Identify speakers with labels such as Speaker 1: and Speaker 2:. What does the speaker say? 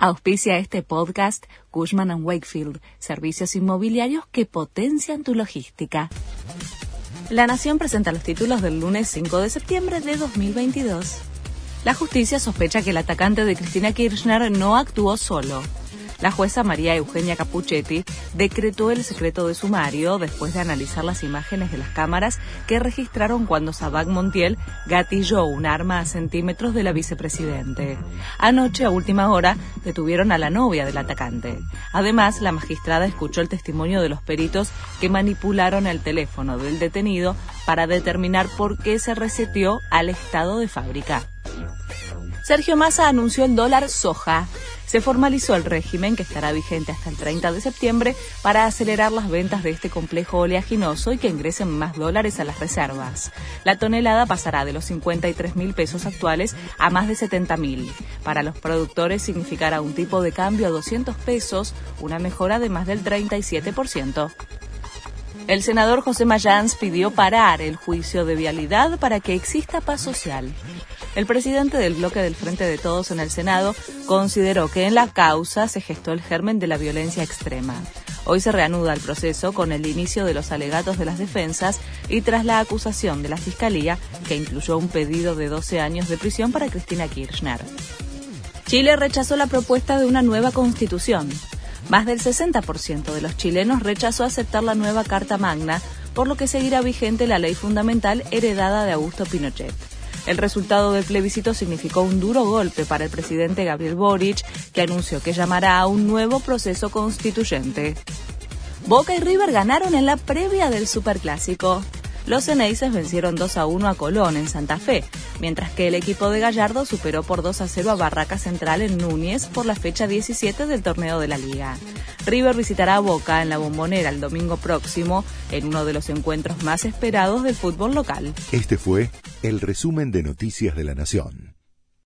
Speaker 1: Auspicia este podcast Cushman ⁇ Wakefield, servicios inmobiliarios que potencian tu logística. La Nación presenta los títulos del lunes 5 de septiembre de 2022. La justicia sospecha que el atacante de Cristina Kirchner no actuó solo la jueza María Eugenia Capuchetti decretó el secreto de sumario después de analizar las imágenes de las cámaras que registraron cuando Sabac Montiel gatilló un arma a centímetros de la vicepresidente. Anoche, a última hora, detuvieron a la novia del atacante. Además, la magistrada escuchó el testimonio de los peritos que manipularon el teléfono del detenido para determinar por qué se reseteó al estado de fábrica. Sergio Massa anunció el dólar soja se formalizó el régimen que estará vigente hasta el 30 de septiembre para acelerar las ventas de este complejo oleaginoso y que ingresen más dólares a las reservas. La tonelada pasará de los 53 mil pesos actuales a más de 70 mil. Para los productores significará un tipo de cambio a 200 pesos, una mejora de más del 37%. El senador José Mayans pidió parar el juicio de vialidad para que exista paz social. El presidente del bloque del Frente de Todos en el Senado consideró que en la causa se gestó el germen de la violencia extrema. Hoy se reanuda el proceso con el inicio de los alegatos de las defensas y tras la acusación de la Fiscalía, que incluyó un pedido de 12 años de prisión para Cristina Kirchner. Chile rechazó la propuesta de una nueva constitución. Más del 60% de los chilenos rechazó aceptar la nueva Carta Magna, por lo que seguirá vigente la ley fundamental heredada de Augusto Pinochet. El resultado del plebiscito significó un duro golpe para el presidente Gabriel Boric, que anunció que llamará a un nuevo proceso constituyente. Boca y River ganaron en la previa del Superclásico. Los Ceneices vencieron 2 a 1 a Colón en Santa Fe, mientras que el equipo de Gallardo superó por 2 a 0 a Barraca Central en Núñez por la fecha 17 del torneo de la liga. River visitará a Boca en la Bombonera el domingo próximo en uno de los encuentros más esperados del fútbol local.
Speaker 2: Este fue el resumen de Noticias de la Nación.